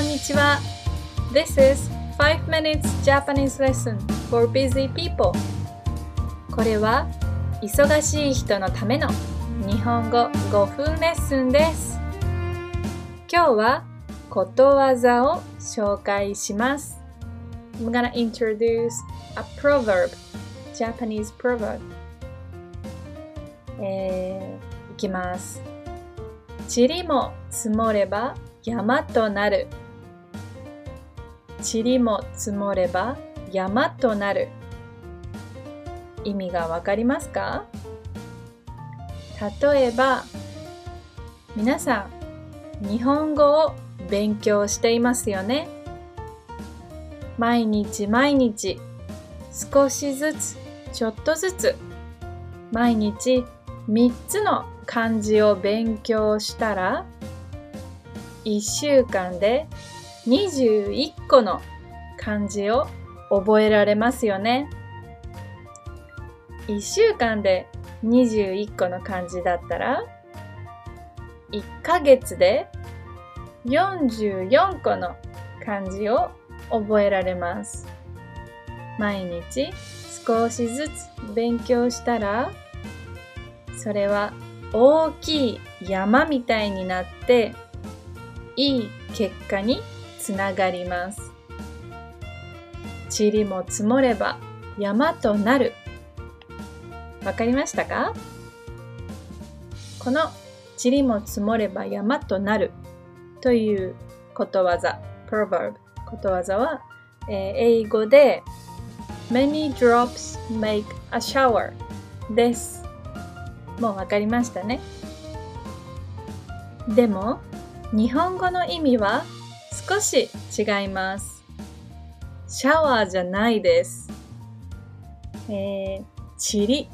んにちは This is 5 minutes Japanese lesson for busy people これは忙しい人のための日本語5分レッスンです今日はことわざを紹介します I'm gonna introduce a proverb Japanese proverb えー、いきます塵も積もれば山となる塵も積もれば山となる。意味がわかりますか？例えば皆さん日本語を勉強していますよね。毎日毎日少しずつちょっとずつ毎日3つの漢字を勉強したら1週間で21個の漢字を覚えられますよね。1週間で21個の漢字だったら1ヶ月で44個の漢字を覚えられます。毎日少しずつ勉強したらそれは大きい山みたいになっていい結果につながります。塵も積もれば山となる。わかりましたか？この塵も積もれば山となるということわざ、proverb ことわざは、えー、英語で Many drops make a shower です。もうわかりましたね。でも、日本語の意味は少し違います。シャワーじゃないです。えー、チリ。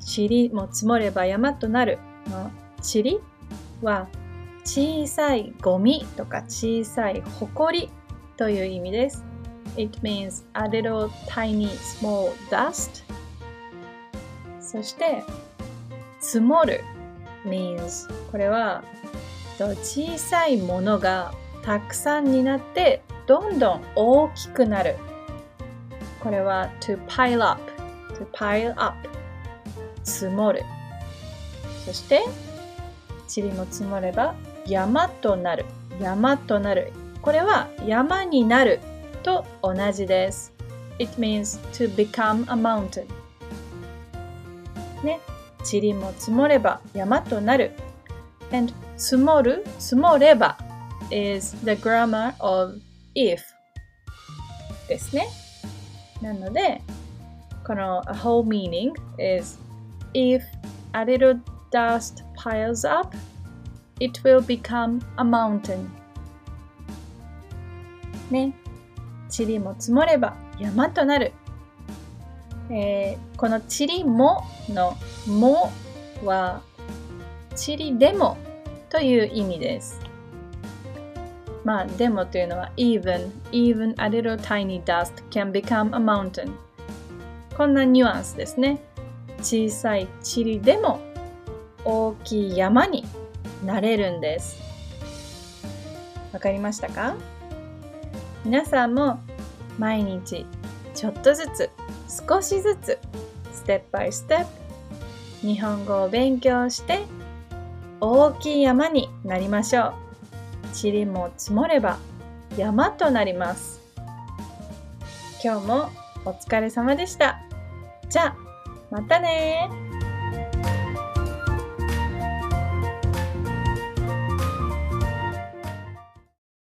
チリも積もれば山となるのチリは小さいゴミとか小さいホコリという意味です。It means a little tiny small dust そして積もる means これは小さいものがたくさんになってどんどん大きくなる。これは to pile up, to pile up 積もる。そして塵も積もれば山となる。山となる。これは山になると同じです。It means to become a mountain. ね。塵も積もれば山となる。and 積もる、積もれば is the grammar of if ですね。なので、この a whole meaning is if a little dust piles up, it will become a mountain. ね。塵も積もれば山となる。えー、この塵ものもは塵でもという意味です。まあ、でもというのは even, even a little tiny dust can become a mountain こんなニュアンスですね。小さい塵でも大きい山になれるんです。わかりましたか？皆さんも毎日ちょっとずつ少しずつステップバイステップ日本語を勉強して大きい山になりましょう。塵も積もれば山となります。今日もお疲れ様でした。じゃあ、またね